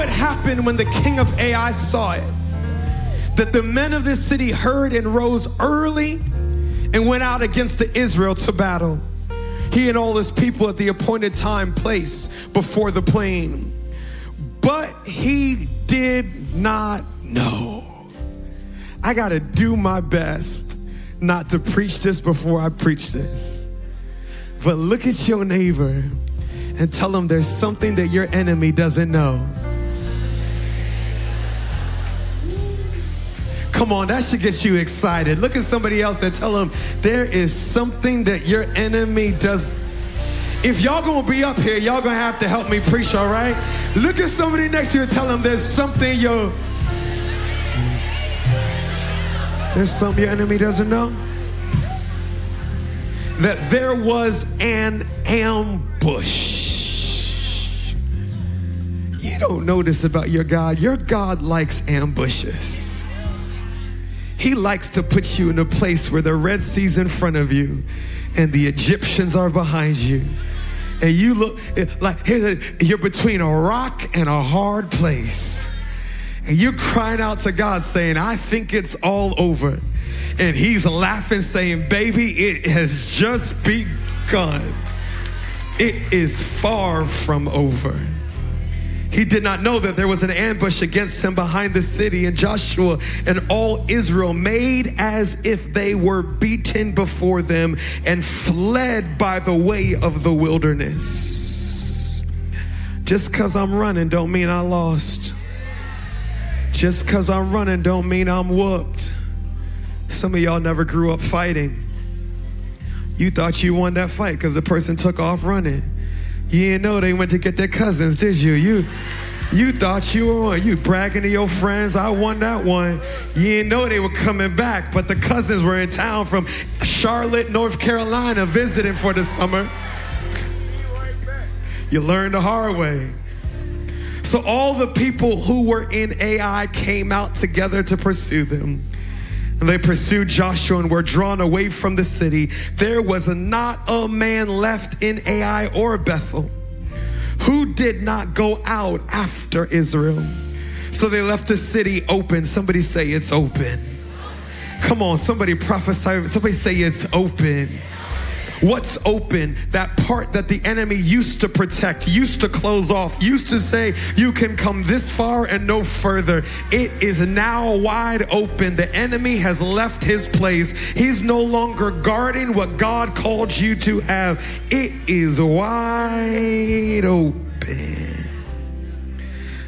It happened when the king of Ai saw it that the men of this city heard and rose early and went out against the Israel to battle. He and all his people at the appointed time place before the plain. But he did not know. I got to do my best not to preach this before I preach this. But look at your neighbor and tell them there's something that your enemy doesn't know. Come on, that should get you excited. Look at somebody else and tell them there is something that your enemy does. If y'all gonna be up here, y'all gonna have to help me preach, all right? Look at somebody next to you and tell them there's something your there's something your enemy doesn't know. That there was an ambush. You don't know this about your God. Your God likes ambushes. He likes to put you in a place where the Red Sea's in front of you and the Egyptians are behind you. And you look like you're between a rock and a hard place. And you're crying out to God saying, I think it's all over. And He's laughing, saying, Baby, it has just begun. It is far from over. He did not know that there was an ambush against him behind the city, and Joshua and all Israel made as if they were beaten before them and fled by the way of the wilderness. Just because I'm running don't mean I lost. Just because I'm running don't mean I'm whooped. Some of y'all never grew up fighting. You thought you won that fight because the person took off running. You didn't know they went to get their cousins, did you? You you thought you were You bragging to your friends, I won that one. You didn't know they were coming back, but the cousins were in town from Charlotte, North Carolina, visiting for the summer. You learned the hard way. So all the people who were in Ai came out together to pursue them. And they pursued Joshua and were drawn away from the city. There was not a man left in Ai or Bethel who did not go out after Israel. So they left the city open. Somebody say it's open. Come on, somebody prophesy. Somebody say it's open. What's open? That part that the enemy used to protect, used to close off, used to say, you can come this far and no further. It is now wide open. The enemy has left his place. He's no longer guarding what God called you to have. It is wide open.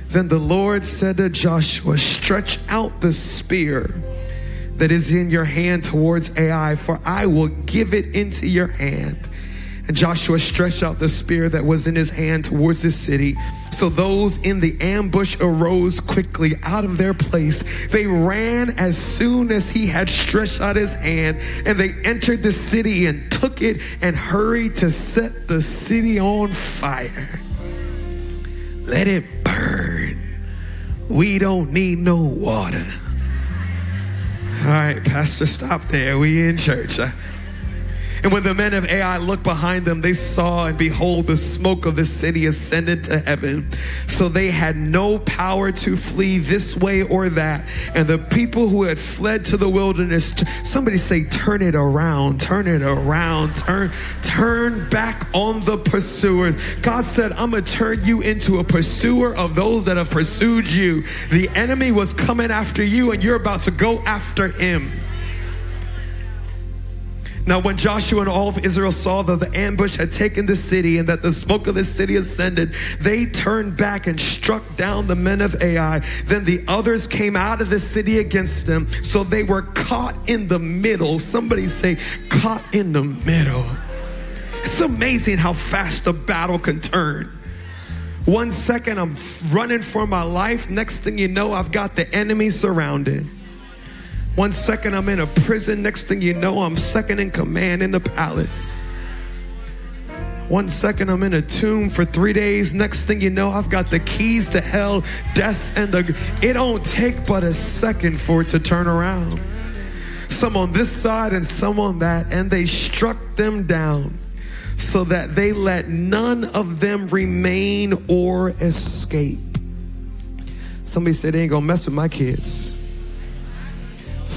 Then the Lord said to Joshua, Stretch out the spear that is in your hand towards Ai, for I will give it into your hand. And Joshua stretched out the spear that was in his hand towards the city. So those in the ambush arose quickly out of their place. They ran as soon as he had stretched out his hand, and they entered the city and took it and hurried to set the city on fire. Let it burn. We don't need no water. All right, Pastor, stop there. We in church. And when the men of Ai looked behind them, they saw and behold, the smoke of the city ascended to heaven. So they had no power to flee this way or that. And the people who had fled to the wilderness, somebody say, turn it around, turn it around, turn, turn back on the pursuers. God said, I'm going to turn you into a pursuer of those that have pursued you. The enemy was coming after you, and you're about to go after him. Now, when Joshua and all of Israel saw that the ambush had taken the city and that the smoke of the city ascended, they turned back and struck down the men of Ai. Then the others came out of the city against them. So they were caught in the middle. Somebody say, caught in the middle. It's amazing how fast a battle can turn. One second I'm running for my life. Next thing you know, I've got the enemy surrounded. One second I'm in a prison. Next thing you know, I'm second in command in the palace. One second I'm in a tomb for three days. Next thing you know, I've got the keys to hell, death, and the. It don't take but a second for it to turn around. Some on this side and some on that, and they struck them down so that they let none of them remain or escape. Somebody said they ain't gonna mess with my kids.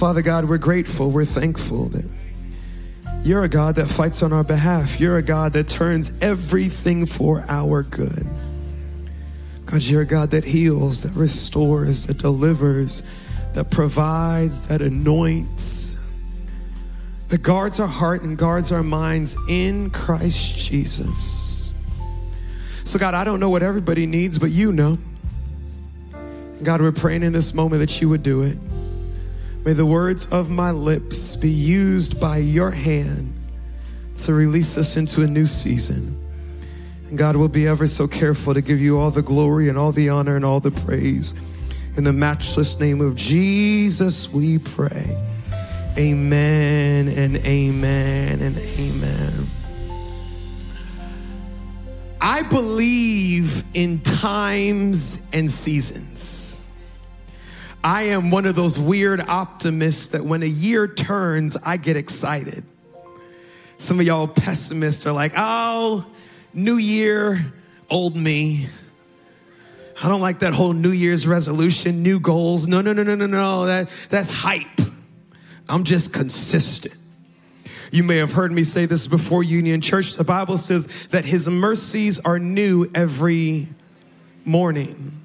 Father God, we're grateful, we're thankful that you're a God that fights on our behalf. You're a God that turns everything for our good. God, you're a God that heals, that restores, that delivers, that provides, that anoints, that guards our heart and guards our minds in Christ Jesus. So, God, I don't know what everybody needs, but you know. God, we're praying in this moment that you would do it. May the words of my lips be used by your hand to release us into a new season. And God will be ever so careful to give you all the glory and all the honor and all the praise. In the matchless name of Jesus, we pray. Amen and amen and amen. I believe in times and seasons. I am one of those weird optimists that when a year turns, I get excited. Some of y'all pessimists are like, oh, new year, old me. I don't like that whole New Year's resolution, new goals. No, no, no, no, no, no. That, that's hype. I'm just consistent. You may have heard me say this before Union Church. The Bible says that his mercies are new every morning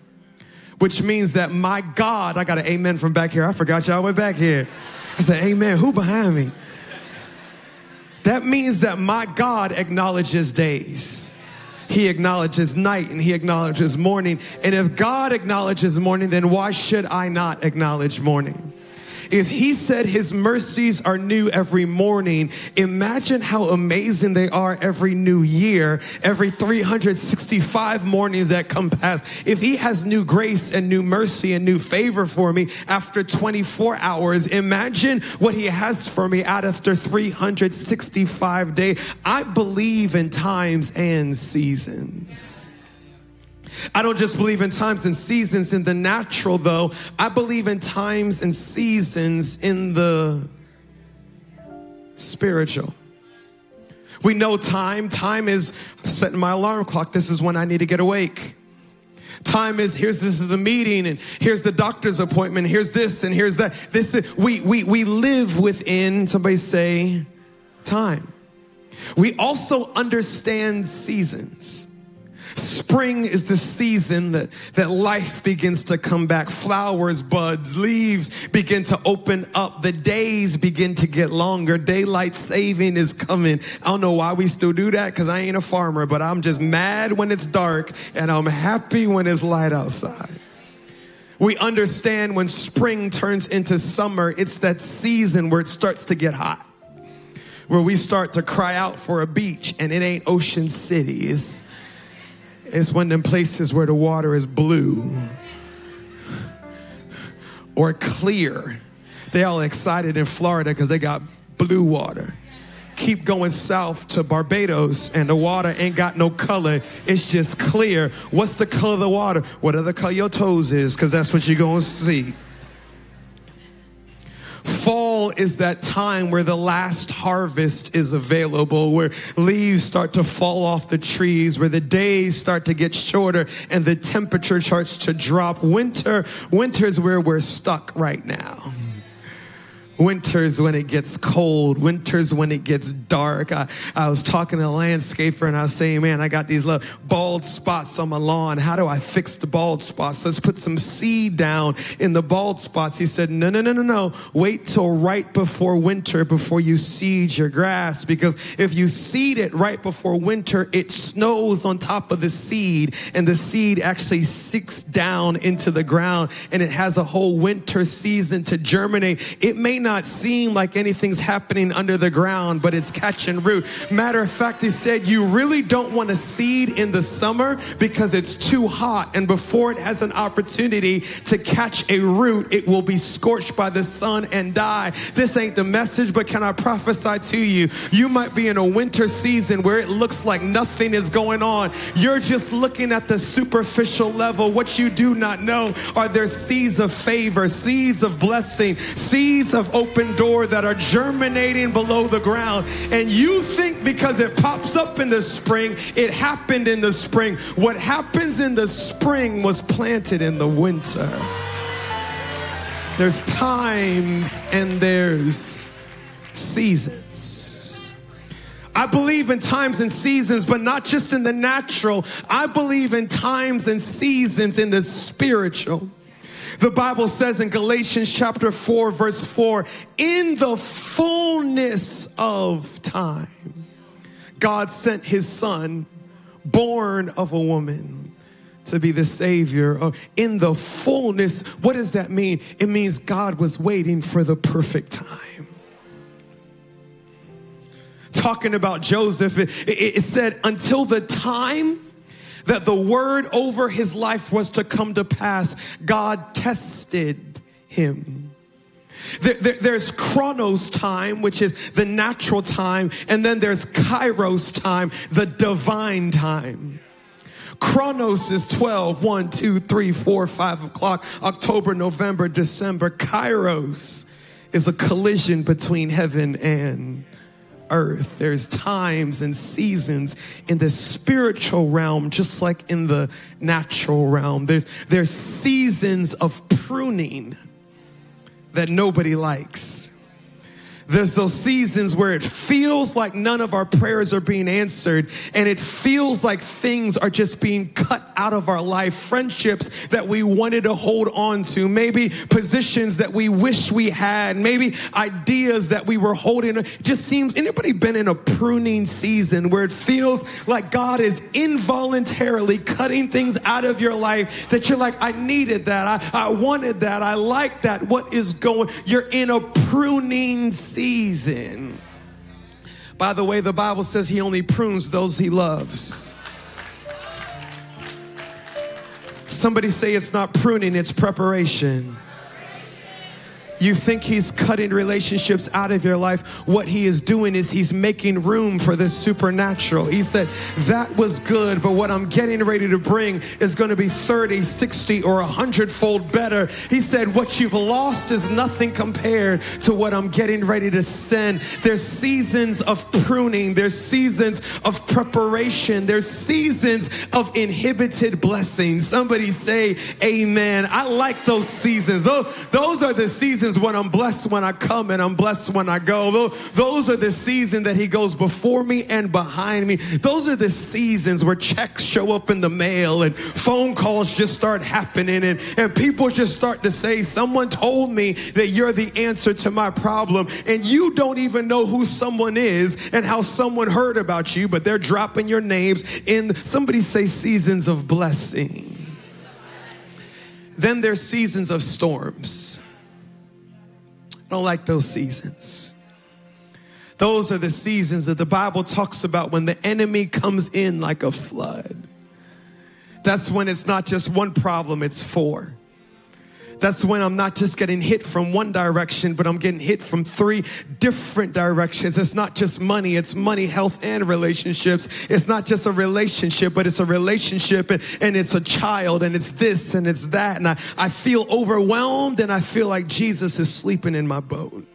which means that my God, I got an amen from back here. I forgot y'all went back here. I said, Amen. Who behind me? That means that my God acknowledges days. He acknowledges night and he acknowledges morning. And if God acknowledges morning, then why should I not acknowledge morning? If he said his mercies are new every morning, imagine how amazing they are every new year, every 365 mornings that come past. If he has new grace and new mercy and new favor for me after 24 hours, imagine what he has for me out after 365 days. I believe in times and seasons. I don't just believe in times and seasons in the natural, though. I believe in times and seasons in the spiritual. We know time. Time is setting my alarm clock. This is when I need to get awake. Time is here's this is the meeting and here's the doctor's appointment. Here's this and here's that. This is, we we we live within somebody say time. We also understand seasons. Spring is the season that, that life begins to come back. Flowers, buds, leaves begin to open up. The days begin to get longer. Daylight saving is coming. I don't know why we still do that because I ain't a farmer, but I'm just mad when it's dark and I'm happy when it's light outside. We understand when spring turns into summer, it's that season where it starts to get hot where we start to cry out for a beach and it ain't Ocean City. It's, it's one of them places where the water is blue or clear. They all excited in Florida because they got blue water. Keep going south to Barbados and the water ain't got no color. It's just clear. What's the color of the water? Whatever color your toes is, because that's what you're going to see. Is that time where the last harvest is available, where leaves start to fall off the trees, where the days start to get shorter and the temperature starts to drop. Winter, winter is where we're stuck right now. Winters when it gets cold. Winters when it gets dark. I, I was talking to a landscaper and I was saying, man, I got these little bald spots on my lawn. How do I fix the bald spots? Let's put some seed down in the bald spots. He said, no, no, no, no, no. Wait till right before winter before you seed your grass. Because if you seed it right before winter, it snows on top of the seed and the seed actually sinks down into the ground and it has a whole winter season to germinate. It may not not seem like anything's happening under the ground, but it's catching root. Matter of fact, he said, You really don't want to seed in the summer because it's too hot. And before it has an opportunity to catch a root, it will be scorched by the sun and die. This ain't the message, but can I prophesy to you? You might be in a winter season where it looks like nothing is going on. You're just looking at the superficial level. What you do not know are there seeds of favor, seeds of blessing, seeds of open door that are germinating below the ground. And you think because it pops up in the spring, it happened in the spring. What happens in the spring was planted in the winter. There's times and there's seasons. I believe in times and seasons, but not just in the natural. I believe in times and seasons in the spiritual. The Bible says in Galatians chapter 4, verse 4, in the fullness of time, God sent his son, born of a woman, to be the Savior. In the fullness, what does that mean? It means God was waiting for the perfect time talking about Joseph, it, it, it, said, until the time that the word over his life was to come to pass, God tested him. There, there, there's chronos time, which is the natural time, and then there's kairos time, the divine time. Chronos is 12, 1, 2, 3, 4, 5 o'clock, October, November, December. Kairos is a collision between heaven and earth. There's times and seasons in the spiritual realm, just like in the natural realm. There's, there's seasons of pruning that nobody likes. There's those seasons where it feels like none of our prayers are being answered and it feels like things are just being cut out of our life. Friendships that we wanted to hold on to, maybe positions that we wish we had, maybe ideas that we were holding. Just seems, anybody been in a pruning season where it feels like God is involuntarily cutting things out of your life that you're like, I needed that. I, I wanted that. I like that. What is going? You're in a pruning season season. By the way, the Bible says he only prunes those he loves. Somebody say it's not pruning, it's preparation. You think he's cutting relationships out of your life. What he is doing is he's making room for this supernatural. He said, That was good, but what I'm getting ready to bring is going to be 30, 60, or 100 fold better. He said, What you've lost is nothing compared to what I'm getting ready to send. There's seasons of pruning, there's seasons of preparation, there's seasons of inhibited blessings. Somebody say, Amen. I like those seasons. Those, those are the seasons seasons when I'm blessed when I come and I'm blessed when I go. Those are the seasons that He goes before me and behind me. Those are the seasons where checks show up in the mail and phone calls just start happening and, and people just start to say, Someone told me that you're the answer to my problem. And you don't even know who someone is and how someone heard about you, but they're dropping your names in somebody say seasons of blessing. Then there's seasons of storms. I don't like those seasons. Those are the seasons that the Bible talks about when the enemy comes in like a flood. That's when it's not just one problem, it's four. That's when I'm not just getting hit from one direction, but I'm getting hit from three different directions. It's not just money, it's money, health, and relationships. It's not just a relationship, but it's a relationship and, and it's a child and it's this and it's that. And I, I feel overwhelmed and I feel like Jesus is sleeping in my boat.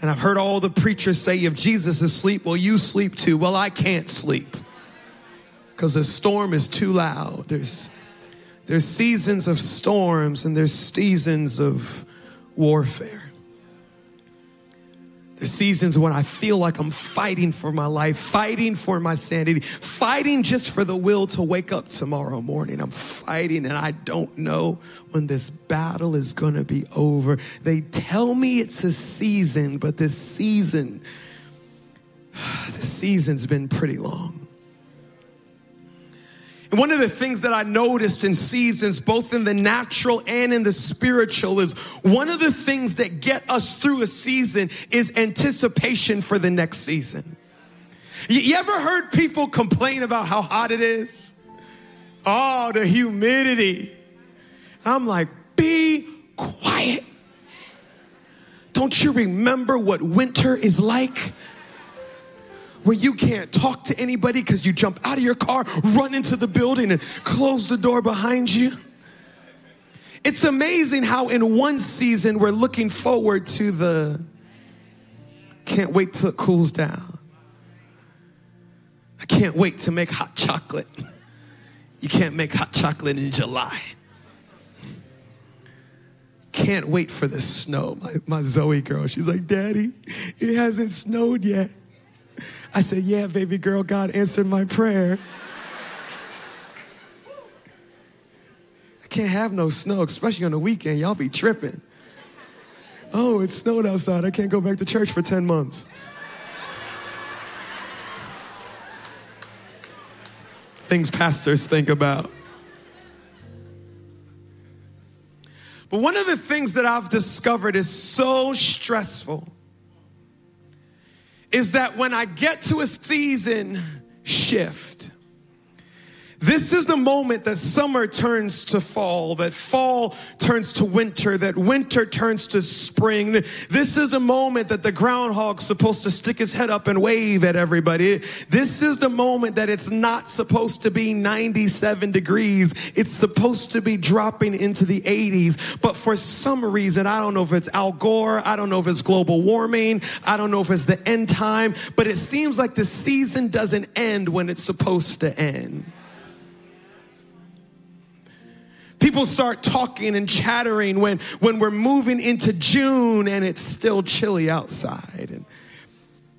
And I've heard all the preachers say, if Jesus is asleep, well, you sleep too. Well, I can't sleep because the storm is too loud. There's there's seasons of storms and there's seasons of warfare. There's seasons when I feel like I'm fighting for my life, fighting for my sanity, fighting just for the will to wake up tomorrow morning. I'm fighting and I don't know when this battle is going to be over. They tell me it's a season, but this season, the season's been pretty long. And one of the things that I noticed in seasons, both in the natural and in the spiritual, is one of the things that get us through a season is anticipation for the next season. You ever heard people complain about how hot it is? Oh, the humidity. I'm like, be quiet. Don't you remember what winter is like? Where you can't talk to anybody because you jump out of your car, run into the building, and close the door behind you. It's amazing how in one season we're looking forward to the can't wait till it cools down. I can't wait to make hot chocolate. You can't make hot chocolate in July. Can't wait for the snow. My, my Zoe girl, she's like, Daddy, it hasn't snowed yet. I said, Yeah, baby girl, God answered my prayer. I can't have no snow, especially on the weekend. Y'all be tripping. Oh, it snowed outside. I can't go back to church for 10 months. Things pastors think about. But one of the things that I've discovered is so stressful is that when I get to a season shift, this is the moment that summer turns to fall, that fall turns to winter, that winter turns to spring. This is the moment that the groundhog's supposed to stick his head up and wave at everybody. This is the moment that it's not supposed to be 97 degrees. It's supposed to be dropping into the 80s. But for some reason, I don't know if it's Al Gore, I don't know if it's global warming, I don't know if it's the end time, but it seems like the season doesn't end when it's supposed to end. People start talking and chattering when, when we're moving into June and it's still chilly outside. And,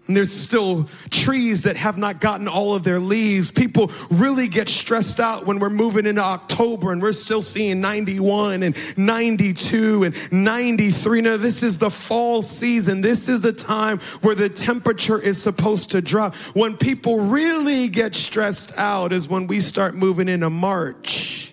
and there's still trees that have not gotten all of their leaves. People really get stressed out when we're moving into October and we're still seeing 91 and 92 and 93. Now, this is the fall season. This is the time where the temperature is supposed to drop. When people really get stressed out is when we start moving into March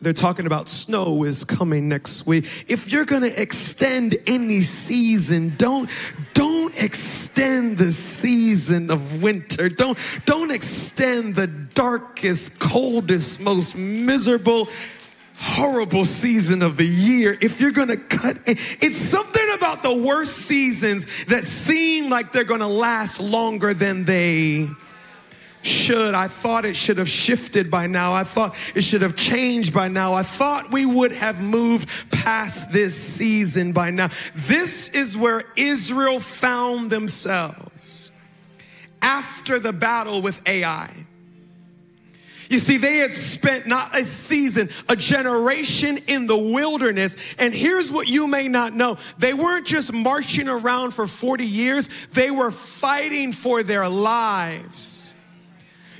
they're talking about snow is coming next week. If you're going to extend any season, don't don't extend the season of winter. Don't don't extend the darkest, coldest, most miserable horrible season of the year if you're gonna cut it's something about the worst seasons that seem like they're gonna last longer than they should. I thought it should have shifted by now. I thought it should have changed by now. I thought we would have moved past this season by now. This is where Israel found themselves after the battle with Ai. You see, they had spent not a season, a generation in the wilderness. And here's what you may not know. They weren't just marching around for 40 years. They were fighting for their lives.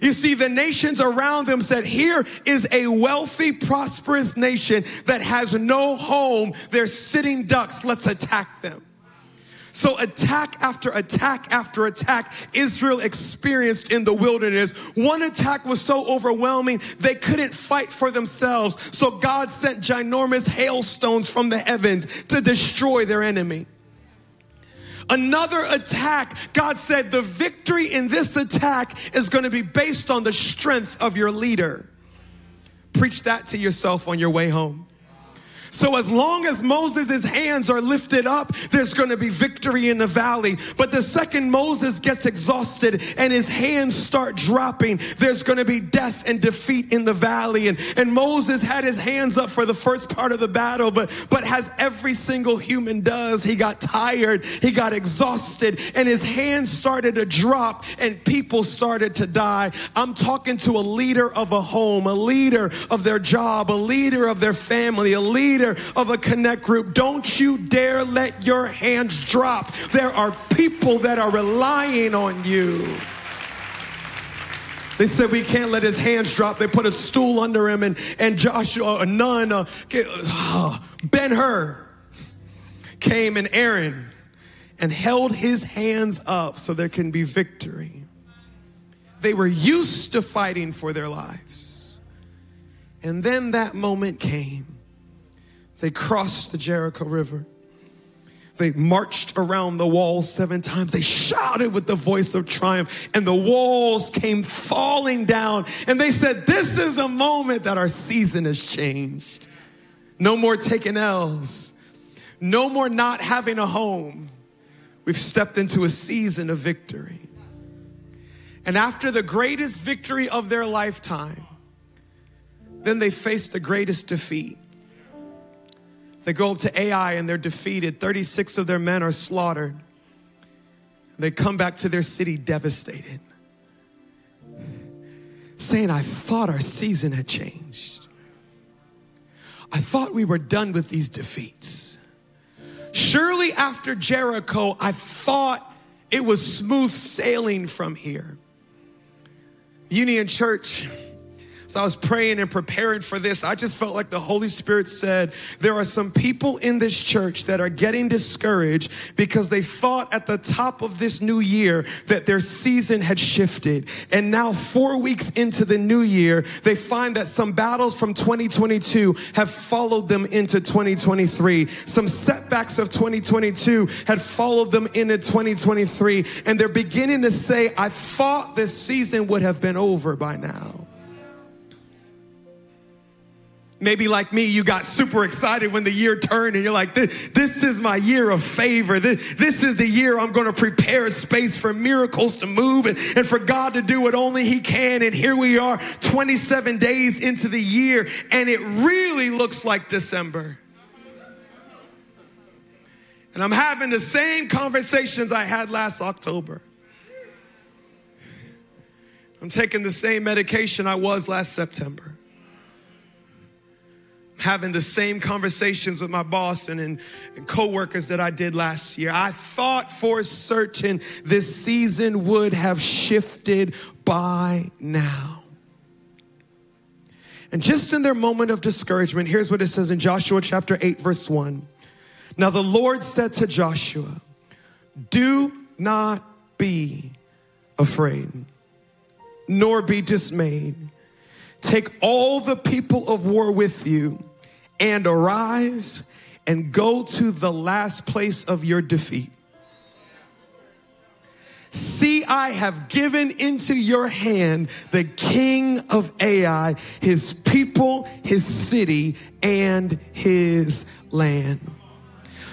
You see, the nations around them said, Here is a wealthy, prosperous nation that has no home. They're sitting ducks. Let's attack them. So, attack after attack after attack, Israel experienced in the wilderness. One attack was so overwhelming, they couldn't fight for themselves. So, God sent ginormous hailstones from the heavens to destroy their enemy. Another attack, God said, the victory in this attack is going to be based on the strength of your leader. Preach that to yourself on your way home. So as long as Moses' hands are lifted up, there's going to be victory in the valley. But the second Moses gets exhausted and his hands start dropping, there's going to be death and defeat in the valley. And, and Moses had his hands up for the first part of the battle, but, but as every single human does, he got tired, he got exhausted, and his hands started to drop and people started to die. I'm talking to a leader of a home, a leader of their job, a leader of their family, a leader leader of a connect group, don't you dare let your hands drop. There are people that are relying on you. They said we can't let his hands drop. They put a stool under him, and, and Joshua, a nun, uh, Ben Hur came and Aaron and held his hands up so there can be victory. They were used to fighting for their lives. And then that moment came they crossed the Jericho River. They marched around the walls seven times. They shouted with the voice of triumph, and the walls came falling down. And they said, This is a moment that our season has changed. No more taking L's, no more not having a home. We've stepped into a season of victory. And after the greatest victory of their lifetime, then they faced the greatest defeat They go up to Ai and they're defeated. 36 of their men are slaughtered. They come back to their city devastated, saying, I thought our season had changed. I thought we were done with these defeats. Surely after Jericho, I thought it was smooth sailing from here. Union Church I was praying and preparing for this. I just felt like the Holy Spirit said, There are some people in this church that are getting discouraged because they thought at the top of this new year that their season had shifted. And now, four weeks into the new year, they find that some battles from 2022 have followed them into 2023. Some setbacks of 2022 had followed them into 2023. And they're beginning to say, I thought this season would have been over by now. Maybe like me, you got super excited when the year turned and you're like, this, this is my year of favor. This, this is the year I'm going to prepare a space for miracles to move and, and for God to do what only He can. And here we are 27 days into the year and it really looks like December. And I'm having the same conversations I had last October. I'm taking the same medication I was last September having the same conversations with my boss and, and, and coworkers that I did last year. I thought for certain this season would have shifted by now. And just in their moment of discouragement, here's what it says in Joshua chapter 8, verse 1. Now the Lord said to Joshua, Do not be afraid, nor be dismayed. Take all the people of war with you and arise and go to the last place of your defeat. See, I have given into your hand the king of Ai, his people, his city, and his land.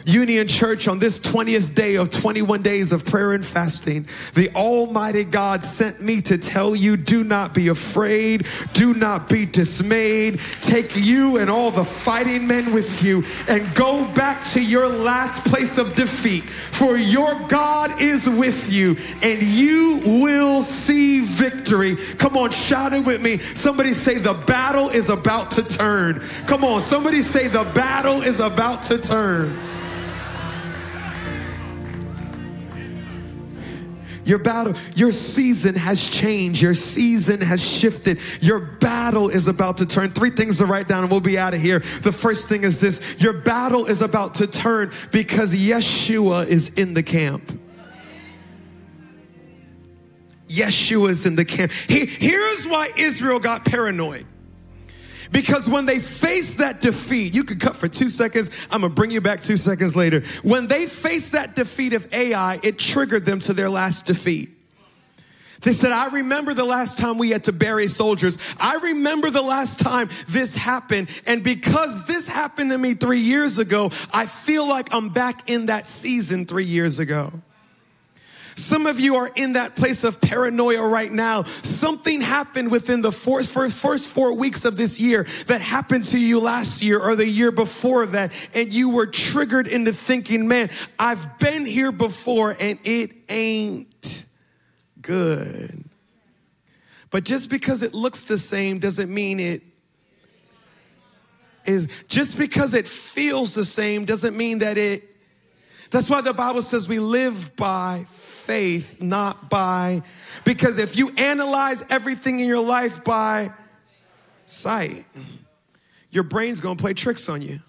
Union Church on this 20th day of 21 days of prayer and fasting, the Almighty God sent me to tell you do not be afraid, do not be dismayed. Take you and all the fighting men with you and go back to your last place of defeat, for your God is with you and you will see victory. Come on, shout it with me. Somebody say, The battle is about to turn. Come on, somebody say, The battle is about to turn. Your battle, your season has changed. Your season has shifted. Your battle is about to turn. Three things to write down and we'll be out of here. The first thing is this your battle is about to turn because Yeshua is in the camp. Yeshua is in the camp. He, here's why Israel got paranoid. Because when they faced that defeat, you could cut for two seconds. I'm gonna bring you back two seconds later. When they faced that defeat of Ai, it triggered them to their last defeat. They said, I remember the last time we had to bury soldiers. I remember the last time this happened. And because this happened to me three years ago, I feel like I'm back in that season three years ago. Some of you are in that place of paranoia right now. Something happened within the first, first four weeks of this year that happened to you last year or the year before that, and you were triggered into thinking, man, I've been here before and it ain't good. But just because it looks the same doesn't mean it is. Just because it feels the same doesn't mean that it. That's why the Bible says we live by faith, not by, because if you analyze everything in your life by sight, your brain's gonna play tricks on you.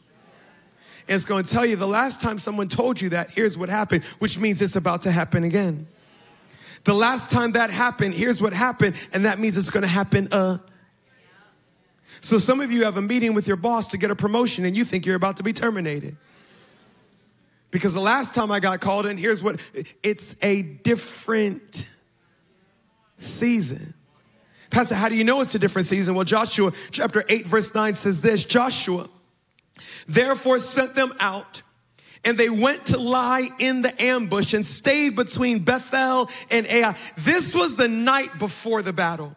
And it's gonna tell you the last time someone told you that, here's what happened, which means it's about to happen again. The last time that happened, here's what happened, and that means it's gonna happen uh so some of you have a meeting with your boss to get a promotion and you think you're about to be terminated. Because the last time I got called in, here's what it's a different season. Pastor, how do you know it's a different season? Well, Joshua chapter 8, verse 9 says this Joshua therefore sent them out and they went to lie in the ambush and stayed between Bethel and Ai. This was the night before the battle.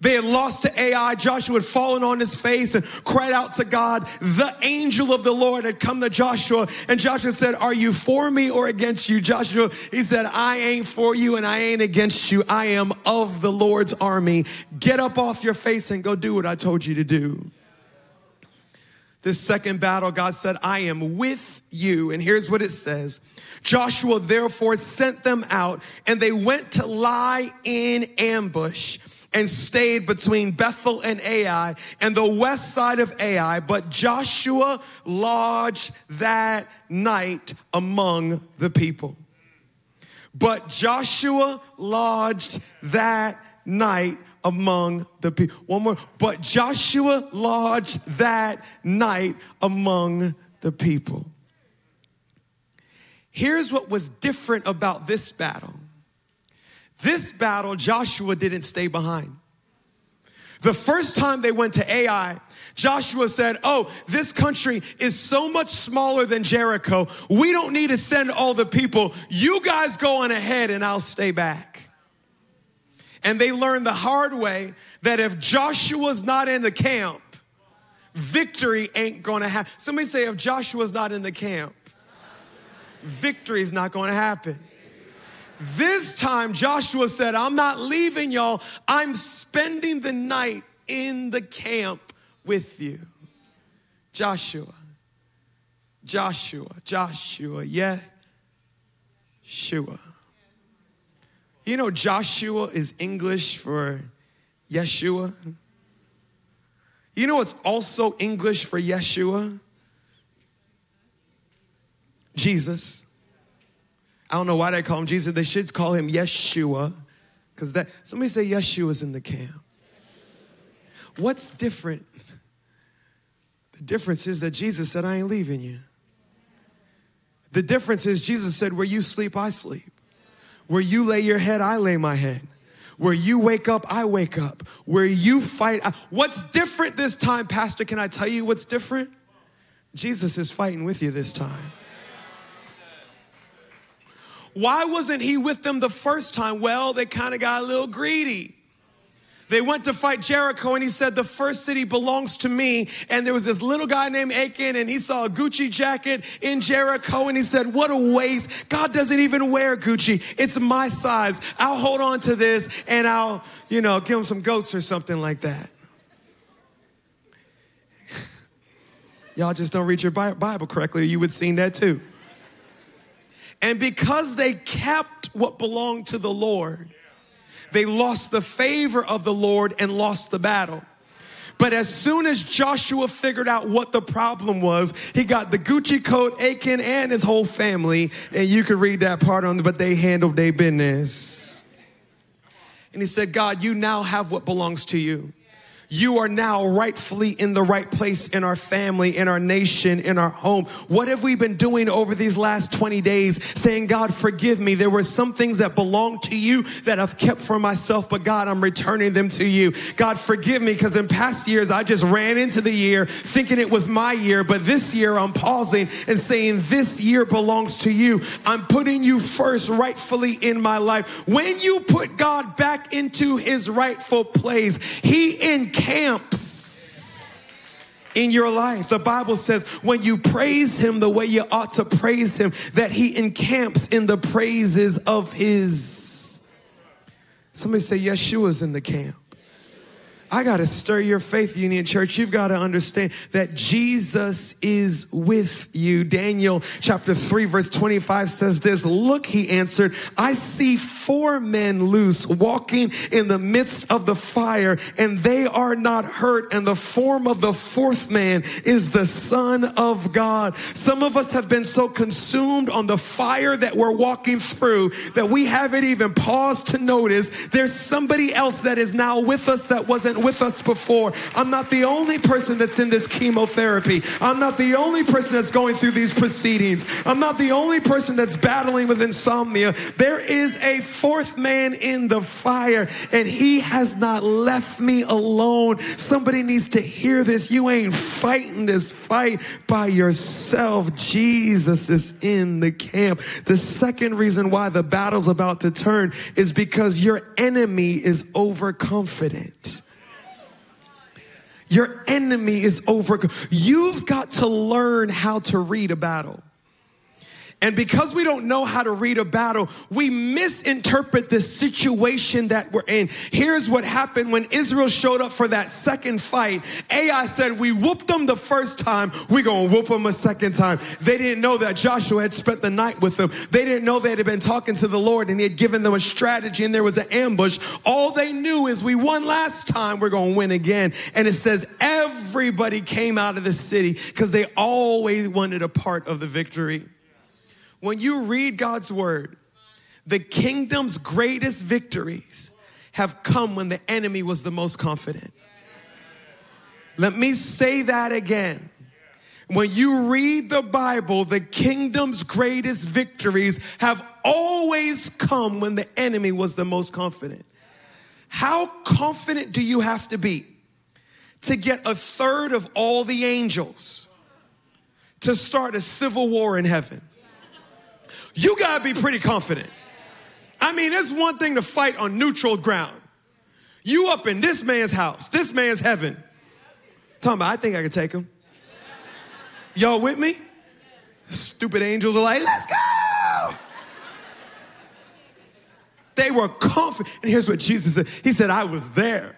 They had lost to Ai. Joshua had fallen on his face and cried out to God. The angel of the Lord had come to Joshua and Joshua said, are you for me or against you? Joshua, he said, I ain't for you and I ain't against you. I am of the Lord's army. Get up off your face and go do what I told you to do. This second battle, God said, I am with you. And here's what it says. Joshua therefore sent them out and they went to lie in ambush and stayed between Bethel and Ai and the west side of Ai. But Joshua lodged that night among the people. But Joshua lodged that night among the people. One more. But Joshua lodged that night among the people. Here's what was different about this battle this battle, Joshua didn't stay behind. The first time they went to Ai, Joshua said, Oh, this country is so much smaller than Jericho. We don't need to send all the people. You guys go on ahead and I'll stay back. And they learned the hard way that if Joshua's not in the camp, victory ain't gonna happen. Somebody say, if Joshua's not in the camp, victory is not gonna happen. This time, Joshua said, I'm not leaving y'all. I'm spending the night in the camp with you. Joshua, Joshua, Joshua, yeah, Shua. You know, Joshua is English for Yeshua. You know what's also English for Yeshua? Jesus. I don't know why they call him Jesus. They should call him Yeshua. Because that somebody say Yeshua's in the camp. What's different? The difference is that Jesus said, I ain't leaving you. The difference is Jesus said, Where you sleep, I sleep. Where you lay your head, I lay my head. Where you wake up, I wake up. Where you fight, I... what's different this time, Pastor? Can I tell you what's different? Jesus is fighting with you this time. Why wasn't he with them the first time? Well, they kind of got a little greedy. They went to fight Jericho and he said, the first city belongs to me. And there was this little guy named Achan and he saw a Gucci jacket in Jericho and he said, what a waste. God doesn't even wear Gucci. It's my size. I'll hold on to this and I'll, you know, give him some goats or something like that. Y'all just don't read your Bible correctly or you would have seen that too. And because they kept what belonged to the Lord, they lost the favor of the Lord and lost the battle. But as soon as Joshua figured out what the problem was, he got the Gucci coat, Achan, and his whole family. And you can read that part on, but they handled their business. And he said, God, you now have what belongs to you you are now rightfully in the right place in our family, in our nation, in our home. What have we been doing over these last 20 days? Saying, God, forgive me. There were some things that belong to you that I've kept for myself, but God, I'm returning them to you. God, forgive me because in past years, I just ran into the year thinking it was my year, but this year I'm pausing and saying, this year belongs to you. I'm putting you first rightfully in my life. When you put God back into his rightful place, he in encamps in your life. The Bible says when you praise him the way you ought to praise him, that he encamps in the praises of his. Somebody say, Yeshua's in the camp. I got to stir your faith, Union Church. You've got to understand that Jesus is with you. Daniel chapter 3, verse 25 says this Look, he answered, I see four men loose walking in the midst of the fire, and they are not hurt. And the form of the fourth man is the Son of God. Some of us have been so consumed on the fire that we're walking through that we haven't even paused to notice there's somebody else that is now with us that wasn't with us before. I'm not the only person that's in this chemotherapy. I'm not the only person that's going through these proceedings. I'm not the only person that's battling with insomnia. There is a fourth man in the fire, and he has not left me alone. Somebody needs to hear this. You ain't fighting this fight by yourself. Jesus is in the camp. The second reason why the battle's about to turn is because your enemy is overconfident. Your enemy is over. You've got to learn how to read a battle. And because we don't know how to read a battle, we misinterpret the situation that we're in. Here's what happened when Israel showed up for that second fight. Ai said, We whooped them the first time, we're gonna whoop them a second time. They didn't know that Joshua had spent the night with them. They didn't know they had been talking to the Lord and he had given them a strategy and there was an ambush. All they knew is we won last time, we're gonna win again. And it says, Everybody came out of the city because they always wanted a part of the victory. When you read God's word, the kingdom's greatest victories have come when the enemy was the most confident. Let me say that again. When you read the Bible, the kingdom's greatest victories have always come when the enemy was the most confident. How confident do you have to be to get a third of all the angels to start a civil war in heaven? You gotta be pretty confident. I mean, it's one thing to fight on neutral ground. You up in this man's house, this man's heaven. Talking about, I think I can take him. Y'all with me? Stupid angels are like, let's go. They were confident. And here's what Jesus said He said, I was there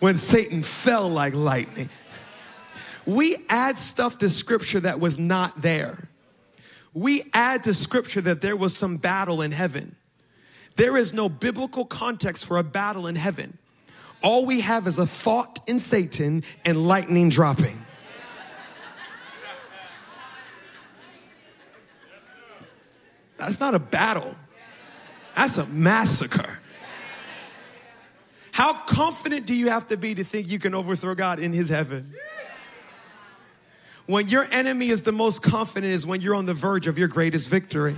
when Satan fell like lightning. We add stuff to scripture that was not there we add to scripture that there was some battle in heaven. There is no biblical context for a battle in heaven. All we have is a thought in Satan and lightning dropping. That's not a battle. That's a massacre. How confident do you have to be to think you can overthrow God in his heaven? When your enemy is the most confident is when you're on the verge of your greatest victory.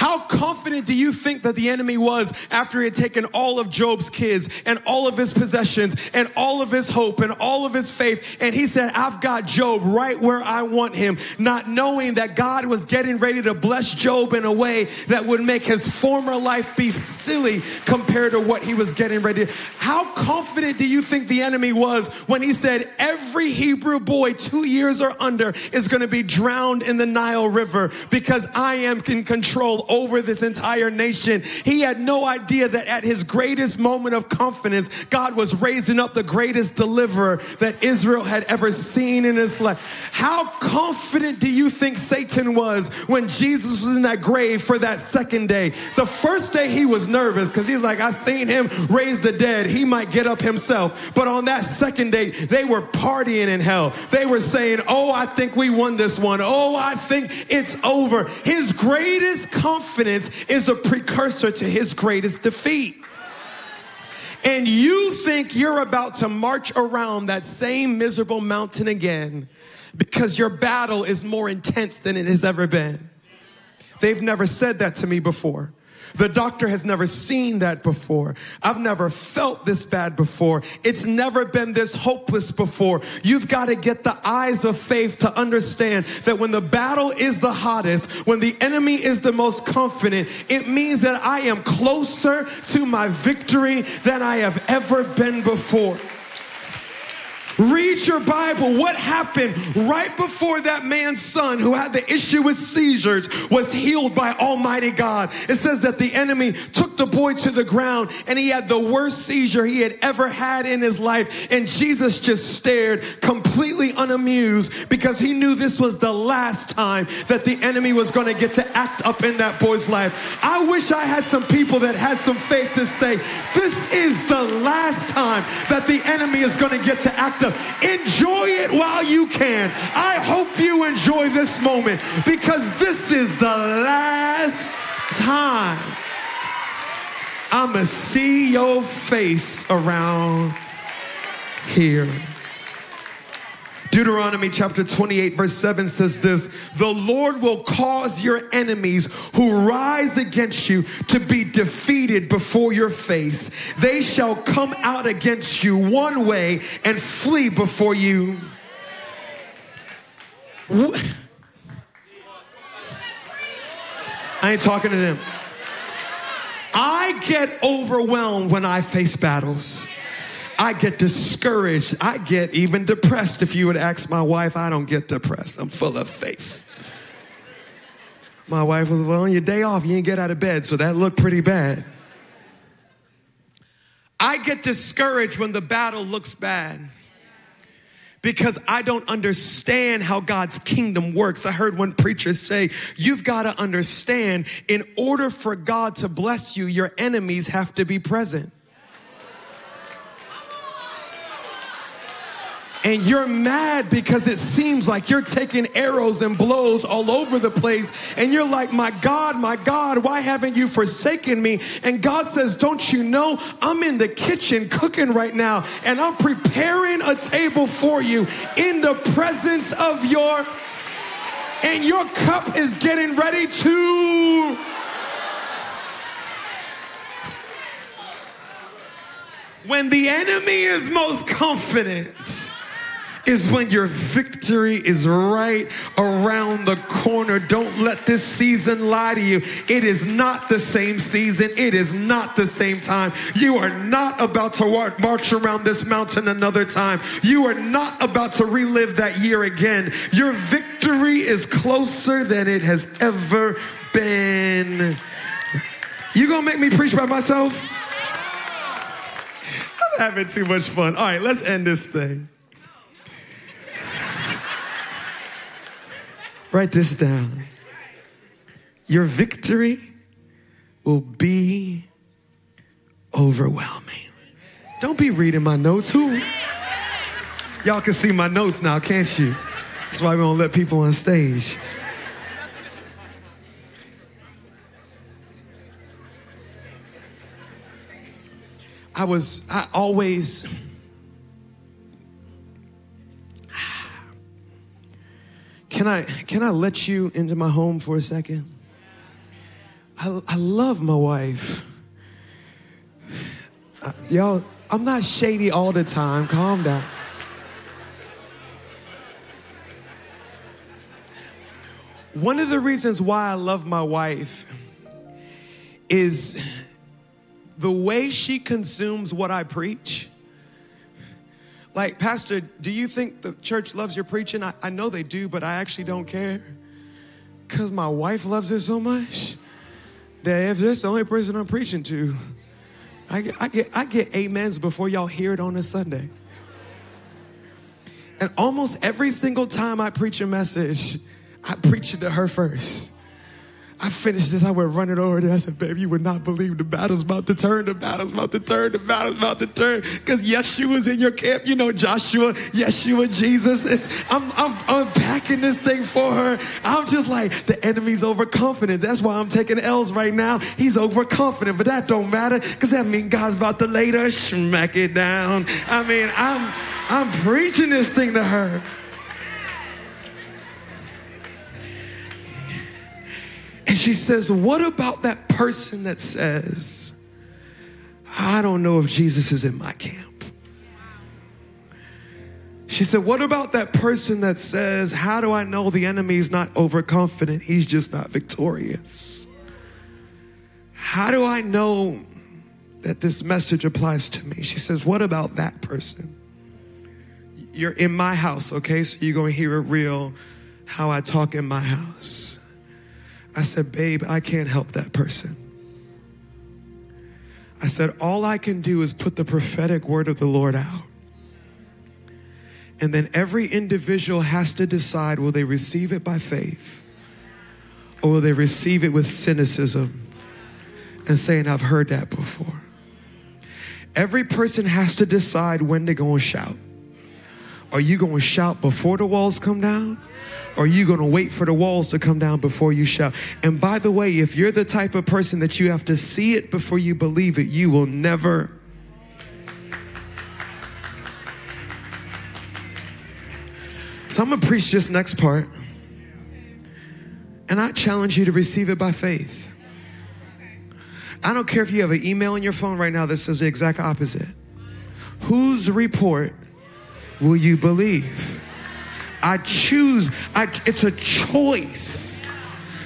How confident do you think that the enemy was after he had taken all of Job's kids and all of his possessions and all of his hope and all of his faith? And he said, I've got Job right where I want him, not knowing that God was getting ready to bless Job in a way that would make his former life be silly compared to what he was getting ready to. How confident do you think the enemy was when he said, Every Hebrew boy two years or under is going to be drowned in the Nile River because I am in control over this entire nation. He had no idea that at his greatest moment of confidence, God was raising up the greatest deliverer that Israel had ever seen in his life. How confident do you think Satan was when Jesus was in that grave for that second day? The first day he was nervous because he's like, I seen him raise the dead. He might get up himself. But on that second day, they were partying in hell. They were saying, Oh, I think we won this one. Oh, I think it's over. His greatest confidence confidence is a precursor to his greatest defeat. And you think you're about to march around that same miserable mountain again because your battle is more intense than it has ever been. They've never said that to me before. The doctor has never seen that before. I've never felt this bad before. It's never been this hopeless before. You've got to get the eyes of faith to understand that when the battle is the hottest, when the enemy is the most confident, it means that I am closer to my victory than I have ever been before. Read your Bible. What happened right before that man's son who had the issue with seizures was healed by Almighty God? It says that the enemy took the boy to the ground and he had the worst seizure he had ever had in his life. And Jesus just stared completely unamused because he knew this was the last time that the enemy was going to get to act up in that boy's life. I wish I had some people that had some faith to say, this is the last time that the enemy is going to get to act up Enjoy it while you can. I hope you enjoy this moment because this is the last time I'm going to see your face around here. Deuteronomy chapter 28, verse 7 says this The Lord will cause your enemies who rise against you to be defeated before your face. They shall come out against you one way and flee before you. I ain't talking to them. I get overwhelmed when I face battles. I get discouraged. I get even depressed. If you would ask my wife, I don't get depressed. I'm full of faith. My wife was, well, on your day off, you didn't get out of bed, so that looked pretty bad. I get discouraged when the battle looks bad because I don't understand how God's kingdom works. I heard one preacher say, You've got to understand, in order for God to bless you, your enemies have to be present. And you're mad because it seems like you're taking arrows and blows all over the place. And you're like, My God, my God, why haven't you forsaken me? And God says, Don't you know I'm in the kitchen cooking right now and I'm preparing a table for you in the presence of your, and your cup is getting ready to. When the enemy is most confident, is when your victory is right around the corner. Don't let this season lie to you. It is not the same season. It is not the same time. You are not about to march around this mountain another time. You are not about to relive that year again. Your victory is closer than it has ever been. You gonna make me preach by myself? I'm having too much fun. All right, let's end this thing. Write this down. Your victory will be overwhelming. Don't be reading my notes. Who? Y'all can see my notes now, can't you? That's why we don't let people on stage. I was, I always, Can I, can I let you into my home for a second? I, I love my wife. Uh, y'all, I'm not shady all the time. Calm down. One of the reasons why I love my wife is the way she consumes what I preach like, Pastor, do you think the church loves your preaching? I, I know they do, but I actually don't care. Because my wife loves it so much that if that's the only person I'm preaching to, I get, I get, I get amens before y'all hear it on a Sunday. And almost every single time I preach a message, I preach it to her first. I finished this. I went running over there. I said, baby, you would not believe the battle's about to turn. The battle's about to turn. The battle's about to turn. Because Yeshua's in your camp. You know, Joshua, Yeshua, Jesus. It's, I'm, I'm unpacking this thing for her. I'm just like, the enemy's overconfident. That's why I'm taking L's right now. He's overconfident, but that don't matter because that means God's about to later smack it down. I mean, I'm, I'm preaching this thing to her. She says, What about that person that says, I don't know if Jesus is in my camp? She said, What about that person that says, How do I know the enemy is not overconfident? He's just not victorious. How do I know that this message applies to me? She says, What about that person? You're in my house, okay? So you're going to hear it real how I talk in my house. I said, Babe, I can't help that person. I said, All I can do is put the prophetic word of the Lord out. And then every individual has to decide will they receive it by faith or will they receive it with cynicism and saying, I've heard that before. Every person has to decide when to go and shout. Are you going to shout before the walls come down? Or are you going to wait for the walls to come down before you shout? And by the way, if you're the type of person that you have to see it before you believe it, you will never. So I'm going to preach this next part. And I challenge you to receive it by faith. I don't care if you have an email in your phone right now that says the exact opposite. Whose report will you believe? I choose, I, it's a choice.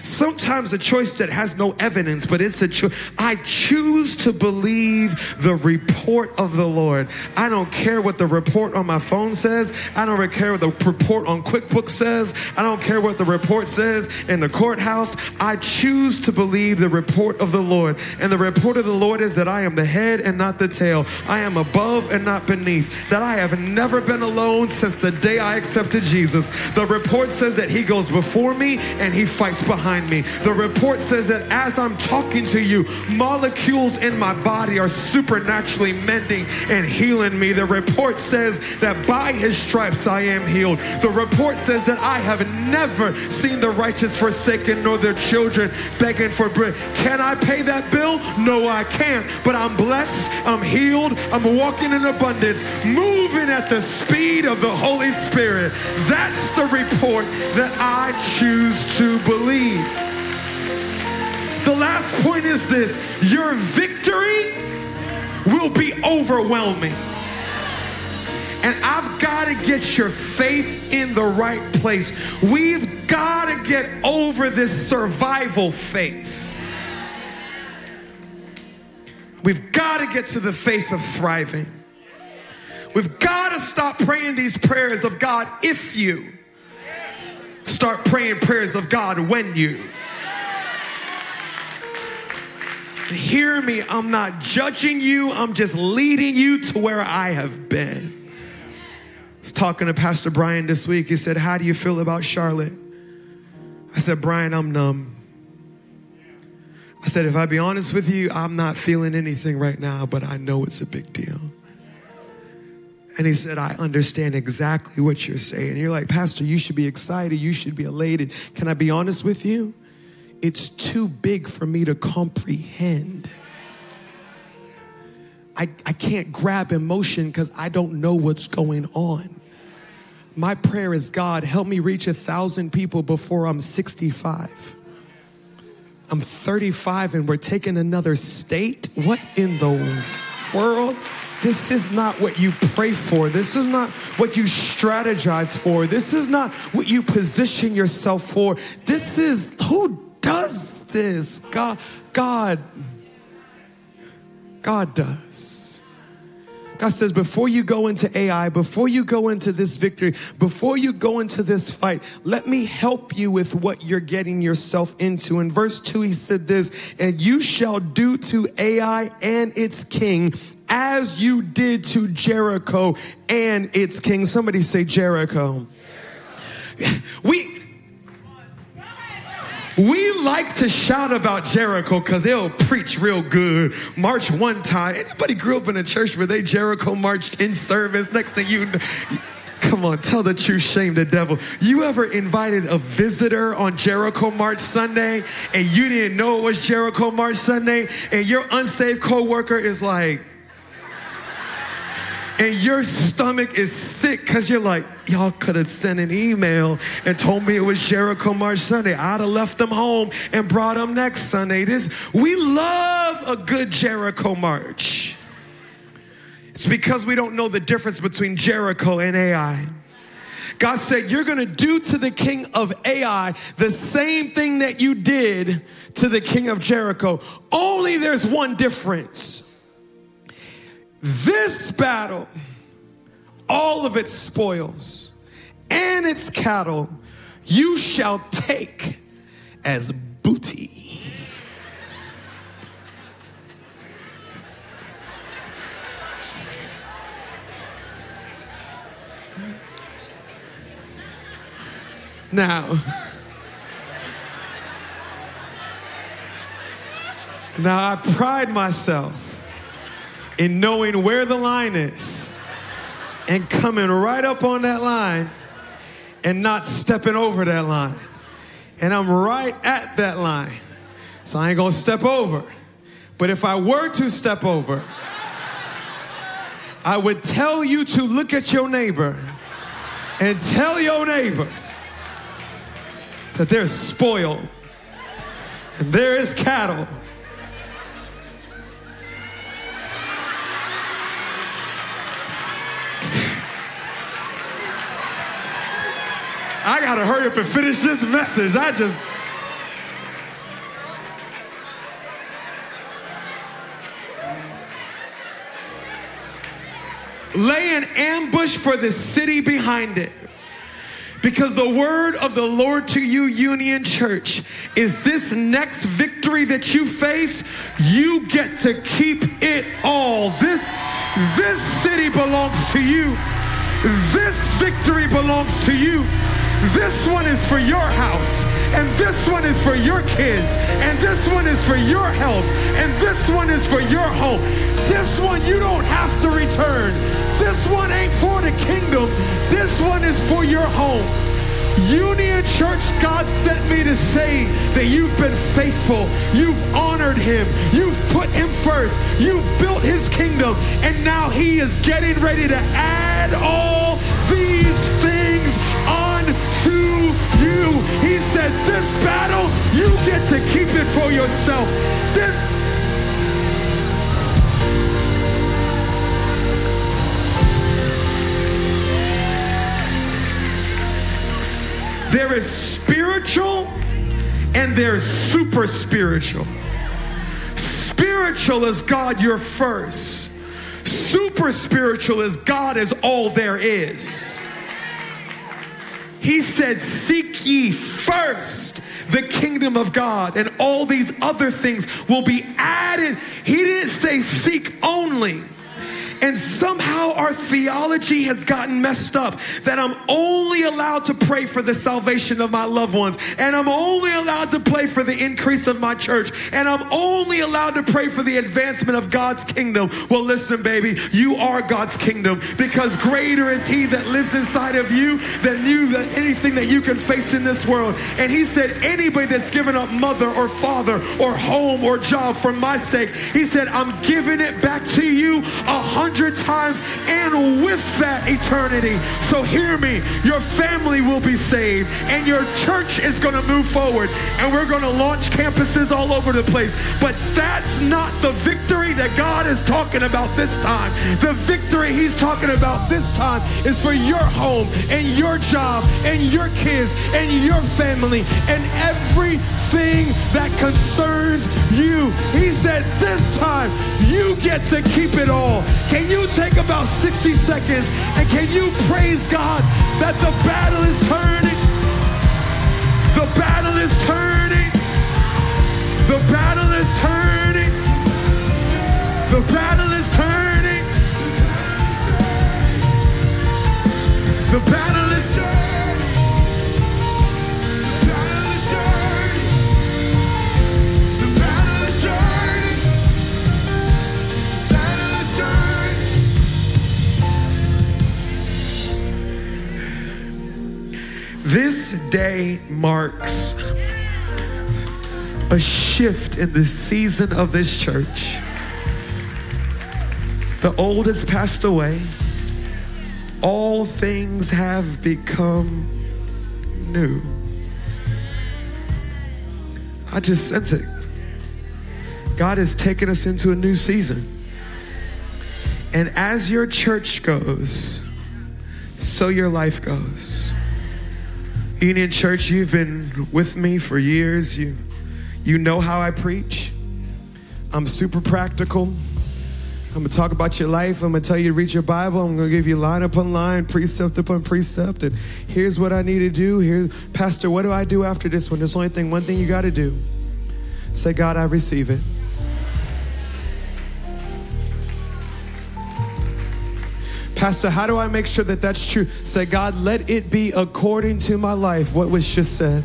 Sometimes a choice that has no evidence, but it's a choice. I choose to believe the report of the Lord. I don't care what the report on my phone says. I don't care what the report on QuickBooks says. I don't care what the report says in the courthouse. I choose to believe the report of the Lord. And the report of the Lord is that I am the head and not the tail. I am above and not beneath. That I have never been alone since the day I accepted Jesus. The report says that He goes before me and He fights behind me. The report says that as I'm talking to you, molecules in my body are supernaturally mending and healing me. The report says that by His stripes I am healed. The report says that I have never seen the righteous forsaken nor their children begging for bread. Can I pay that bill? No, I can't. But I'm blessed, I'm healed, I'm walking in abundance, moving at the speed of the Holy Spirit. That's the report that I choose to believe. The last point is this your victory will be overwhelming. And I've got to get your faith in the right place. We've got to get over this survival faith. We've got to get to the faith of thriving. We've got to stop praying these prayers of God if you start praying prayers of God when you. Hear me, I'm not judging you, I'm just leading you to where I have been. I was talking to Pastor Brian this week. He said, How do you feel about Charlotte? I said, Brian, I'm numb. I said, If I be honest with you, I'm not feeling anything right now, but I know it's a big deal. And he said, I understand exactly what you're saying. You're like, Pastor, you should be excited. You should be elated. Can I be honest with you? It's too big for me to comprehend. I, I can't grab emotion because I don't know what's going on. My prayer is God, help me reach a thousand people before I'm 65. I'm 35 and we're taking another state. What in the world? This is not what you pray for. This is not what you strategize for. This is not what you position yourself for. This is who does this? God, God, God does. God says, before you go into Ai, before you go into this victory, before you go into this fight, let me help you with what you're getting yourself into. In verse 2, he said this, and you shall do to Ai and its king as you did to Jericho and its king. Somebody say Jericho. Jericho. We we like to shout about Jericho because they'll preach real good. March one time. Anybody grew up in a church where they Jericho marched in service? Next thing you Come on, tell the truth, shame the devil. You ever invited a visitor on Jericho March Sunday and you didn't know it was Jericho March Sunday and your unsaved coworker is like, and your stomach is sick because you're like, y'all could have sent an email and told me it was Jericho March Sunday. I'd have left them home and brought them next Sunday. This we love a good Jericho March. It's because we don't know the difference between Jericho and Ai. God said, You're gonna do to the king of Ai the same thing that you did to the king of Jericho. Only there's one difference. This battle, all of its spoils and its cattle, you shall take as booty. Now, now I pride myself in knowing where the line is and coming right up on that line and not stepping over that line. And I'm right at that line. So I ain't gonna step over. But if I were to step over, I would tell you to look at your neighbor and tell your neighbor that there's spoil and there is cattle I gotta hurry up and finish this message. I just. Lay an ambush for the city behind it. Because the word of the Lord to you, Union Church, is this next victory that you face, you get to keep it all. This, this city belongs to you. This victory belongs to you. This one is for your house, and this one is for your kids, and this one is for your health, and this one is for your home. This one you don't have to return. This one ain't for the kingdom. This one is for your home. Union Church, God sent me to say that you've been faithful. You've honored him. You've put him first. You've built his kingdom. And now he is getting ready to add all these He said, This battle, you get to keep it for yourself. This There is spiritual and there's super spiritual. Spiritual is God, you're first. Super spiritual is God is all there is. He said, Seek ye first the kingdom of God, and all these other things will be added. He didn't say seek only. And somehow our theology has gotten messed up that I'm only allowed to pray for the salvation of my loved ones, and I'm only allowed to pray for the increase of my church, and I'm only allowed to pray for the advancement of God's kingdom. Well, listen, baby, you are God's kingdom because greater is He that lives inside of you than you, than anything that you can face in this world. And He said, anybody that's given up mother or father or home or job for my sake, He said, I'm giving it back to you a hundred hundred times and with that eternity. So hear me, your family will be saved and your church is going to move forward and we're going to launch campuses all over the place. But that's not the victory that God is talking about this time. The victory he's talking about this time is for your home and your job and your kids and your family and everything that concerns you. He said this time you get to keep it all. Can you take about 60 seconds and can you praise God that the battle is turning? The battle is turning. The battle is turning. The battle is turning. The battle This day marks a shift in the season of this church. The old has passed away. All things have become new. I just sense it. God has taken us into a new season. And as your church goes, so your life goes. Union Church, you've been with me for years. You, you know how I preach. I'm super practical. I'm gonna talk about your life. I'm gonna tell you to read your Bible. I'm gonna give you line upon line, precept upon precept. And here's what I need to do. Here, Pastor, what do I do after this one? There's only thing, one thing you gotta do. Say, God, I receive it. Pastor, how do I make sure that that's true? Say, God, let it be according to my life, what was just said.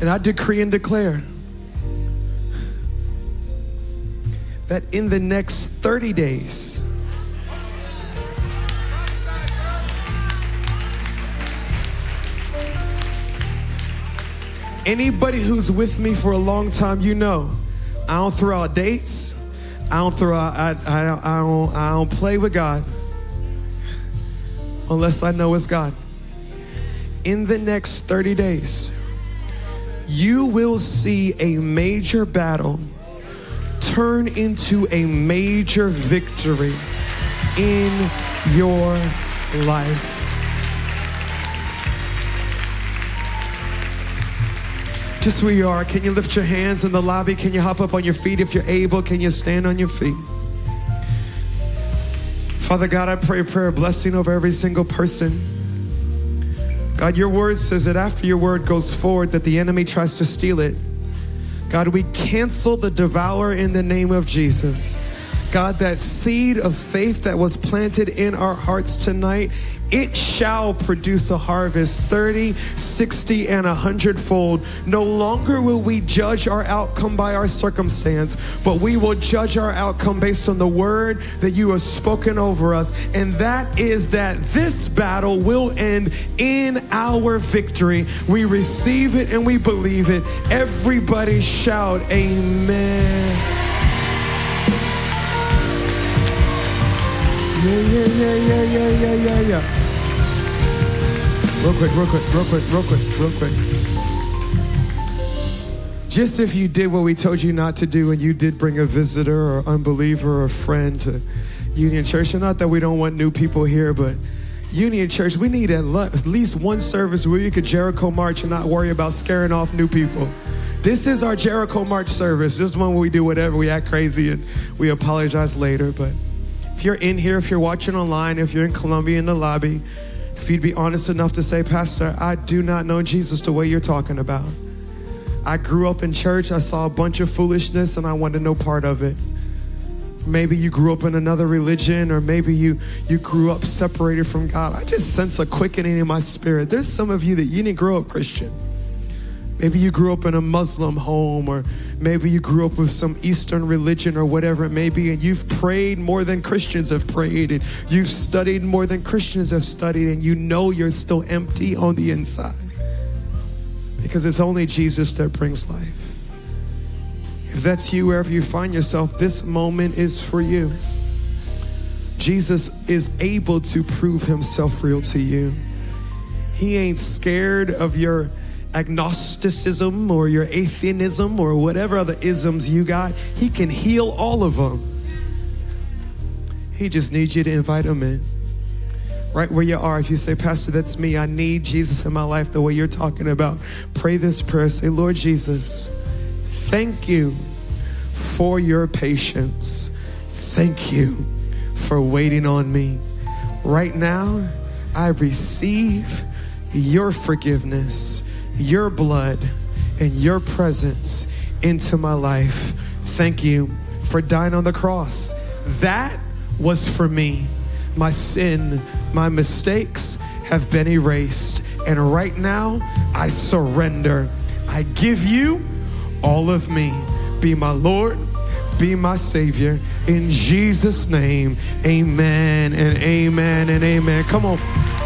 And I decree and declare that in the next 30 days, anybody who's with me for a long time, you know, I don't throw out dates. I don't throw out, I, I, don't- I, don't, I don't play with God unless I know it's God. In the next 30 days, you will see a major battle turn into a major victory in your life. Just where you are, can you lift your hands in the lobby? Can you hop up on your feet if you're able? Can you stand on your feet? Father God, I pray a prayer blessing over every single person. God, your word says that after your word goes forward, that the enemy tries to steal it. God, we cancel the devourer in the name of Jesus. God, that seed of faith that was planted in our hearts tonight, it shall produce a harvest 30, 60, and 100 fold. No longer will we judge our outcome by our circumstance, but we will judge our outcome based on the word that you have spoken over us. And that is that this battle will end in our victory. We receive it and we believe it. Everybody shout, Amen. Yeah, yeah, yeah, yeah, yeah, yeah, yeah, yeah. Real quick, real quick, real quick, real quick, real quick. Just if you did what we told you not to do and you did bring a visitor or unbeliever or friend to Union Church, and not that we don't want new people here, but Union Church, we need at least one service where you could Jericho march and not worry about scaring off new people. This is our Jericho March service. This is one where we do whatever, we act crazy and we apologize later. But if you're in here, if you're watching online, if you're in Columbia in the lobby, if you'd be honest enough to say, Pastor, I do not know Jesus the way you're talking about. I grew up in church, I saw a bunch of foolishness, and I wanted no part of it. Maybe you grew up in another religion, or maybe you, you grew up separated from God. I just sense a quickening in my spirit. There's some of you that you didn't grow up Christian. Maybe you grew up in a Muslim home, or maybe you grew up with some Eastern religion or whatever it may be, and you've prayed more than Christians have prayed, and you've studied more than Christians have studied, and you know you're still empty on the inside. Because it's only Jesus that brings life. If that's you, wherever you find yourself, this moment is for you. Jesus is able to prove himself real to you. He ain't scared of your agnosticism or your atheism or whatever other isms you got, He can heal all of them. He just needs you to invite Him in. Right where you are, if you say, Pastor, that's me, I need Jesus in my life the way you're talking about, pray this prayer. Say, Lord Jesus, thank you for your patience. Thank you for waiting on me. Right now, I receive your forgiveness your blood and your presence into my life. Thank you for dying on the cross. That was for me. My sin, my mistakes have been erased. And right now, I surrender. I give you all of me. Be my Lord, be my Savior. In Jesus' name, amen and amen and amen. Come on.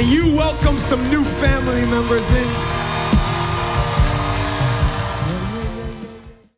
Can you welcome some new family members in?